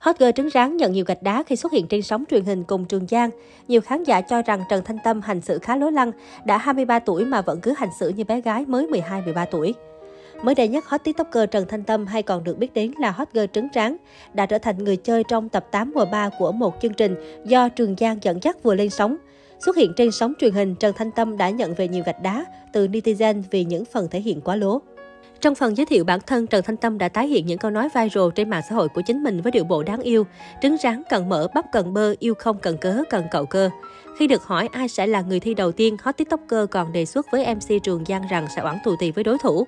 Hot girl trứng ráng nhận nhiều gạch đá khi xuất hiện trên sóng truyền hình cùng Trường Giang. Nhiều khán giả cho rằng Trần Thanh Tâm hành xử khá lố lăng, đã 23 tuổi mà vẫn cứ hành xử như bé gái mới 12-13 tuổi. Mới đây nhất, hot tiktoker Trần Thanh Tâm hay còn được biết đến là hot girl trứng tráng, đã trở thành người chơi trong tập 8 mùa 3 của một chương trình do Trường Giang dẫn dắt vừa lên sóng. Xuất hiện trên sóng truyền hình, Trần Thanh Tâm đã nhận về nhiều gạch đá từ netizen vì những phần thể hiện quá lố. Trong phần giới thiệu bản thân, Trần Thanh Tâm đã tái hiện những câu nói viral trên mạng xã hội của chính mình với điệu bộ đáng yêu. Trứng ráng cần mở, bắp cần bơ, yêu không cần cớ, cần cậu cơ. Khi được hỏi ai sẽ là người thi đầu tiên, hot tiktoker còn đề xuất với MC Trường Giang rằng sẽ oán thù tì với đối thủ.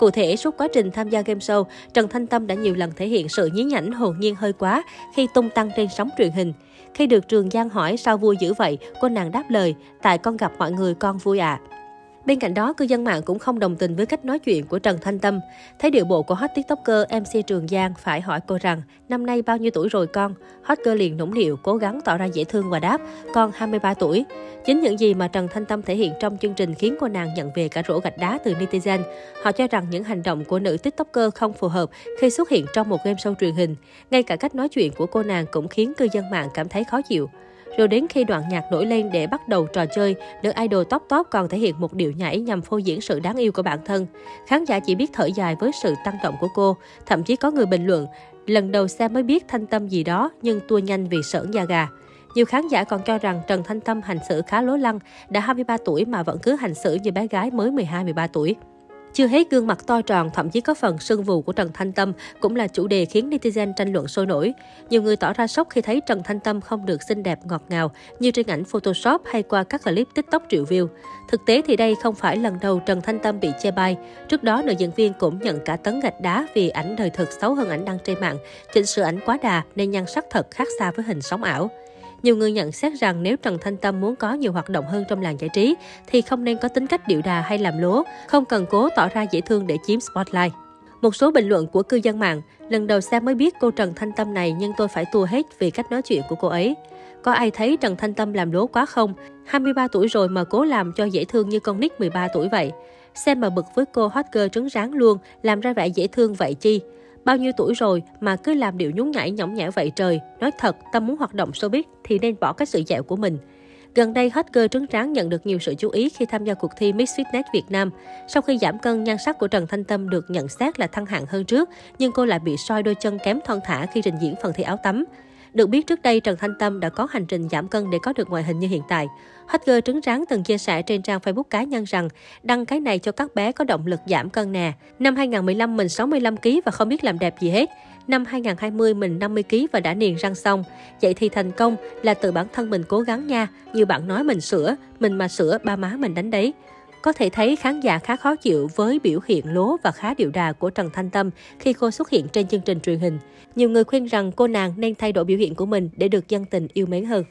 Cụ thể, suốt quá trình tham gia game show, Trần Thanh Tâm đã nhiều lần thể hiện sự nhí nhảnh hồn nhiên hơi quá khi tung tăng trên sóng truyền hình. Khi được Trường Giang hỏi sao vui dữ vậy, cô nàng đáp lời, tại con gặp mọi người con vui ạ. À. Bên cạnh đó, cư dân mạng cũng không đồng tình với cách nói chuyện của Trần Thanh Tâm. Thấy điệu bộ của hot tiktoker MC Trường Giang phải hỏi cô rằng, năm nay bao nhiêu tuổi rồi con? Hot girl liền nũng nịu, cố gắng tỏ ra dễ thương và đáp, con 23 tuổi. Chính những gì mà Trần Thanh Tâm thể hiện trong chương trình khiến cô nàng nhận về cả rổ gạch đá từ netizen. Họ cho rằng những hành động của nữ tiktoker không phù hợp khi xuất hiện trong một game show truyền hình. Ngay cả cách nói chuyện của cô nàng cũng khiến cư dân mạng cảm thấy khó chịu. Rồi đến khi đoạn nhạc nổi lên để bắt đầu trò chơi, nữ idol top top còn thể hiện một điệu nhảy nhằm phô diễn sự đáng yêu của bản thân. Khán giả chỉ biết thở dài với sự tăng động của cô. Thậm chí có người bình luận, lần đầu xem mới biết thanh tâm gì đó nhưng tua nhanh vì sởn da gà. Nhiều khán giả còn cho rằng Trần Thanh Tâm hành xử khá lố lăng, đã 23 tuổi mà vẫn cứ hành xử như bé gái mới 12-13 tuổi. Chưa hết gương mặt to tròn, thậm chí có phần sưng vù của Trần Thanh Tâm cũng là chủ đề khiến netizen tranh luận sôi nổi. Nhiều người tỏ ra sốc khi thấy Trần Thanh Tâm không được xinh đẹp ngọt ngào như trên ảnh Photoshop hay qua các clip TikTok triệu view. Thực tế thì đây không phải lần đầu Trần Thanh Tâm bị chê bai. Trước đó, nữ diễn viên cũng nhận cả tấn gạch đá vì ảnh đời thực xấu hơn ảnh đăng trên mạng. Chỉnh sửa ảnh quá đà nên nhan sắc thật khác xa với hình sống ảo. Nhiều người nhận xét rằng nếu Trần Thanh Tâm muốn có nhiều hoạt động hơn trong làng giải trí, thì không nên có tính cách điệu đà hay làm lố, không cần cố tỏ ra dễ thương để chiếm spotlight. Một số bình luận của cư dân mạng, lần đầu xem mới biết cô Trần Thanh Tâm này nhưng tôi phải tua hết vì cách nói chuyện của cô ấy. Có ai thấy Trần Thanh Tâm làm lố quá không? 23 tuổi rồi mà cố làm cho dễ thương như con nít 13 tuổi vậy. Xem mà bực với cô hot girl trứng ráng luôn, làm ra vẻ dễ thương vậy chi. Bao nhiêu tuổi rồi mà cứ làm điệu nhún nhảy nhõng nhẽo vậy trời. Nói thật, tâm muốn hoạt động showbiz thì nên bỏ cái sự dẻo của mình. Gần đây, hot girl trứng tráng nhận được nhiều sự chú ý khi tham gia cuộc thi Miss Fitness Việt Nam. Sau khi giảm cân, nhan sắc của Trần Thanh Tâm được nhận xét là thăng hạng hơn trước, nhưng cô lại bị soi đôi chân kém thon thả khi trình diễn phần thi áo tắm. Được biết trước đây Trần Thanh Tâm đã có hành trình giảm cân để có được ngoại hình như hiện tại. Hot girl trứng ráng từng chia sẻ trên trang Facebook cá nhân rằng đăng cái này cho các bé có động lực giảm cân nè. Năm 2015 mình 65 kg và không biết làm đẹp gì hết. Năm 2020 mình 50 kg và đã niềng răng xong. Vậy thì thành công là tự bản thân mình cố gắng nha. Nhiều bạn nói mình sửa, mình mà sửa ba má mình đánh đấy. Có thể thấy khán giả khá khó chịu với biểu hiện lố và khá điệu đà của Trần Thanh Tâm khi cô xuất hiện trên chương trình truyền hình. Nhiều người khuyên rằng cô nàng nên thay đổi biểu hiện của mình để được dân tình yêu mến hơn.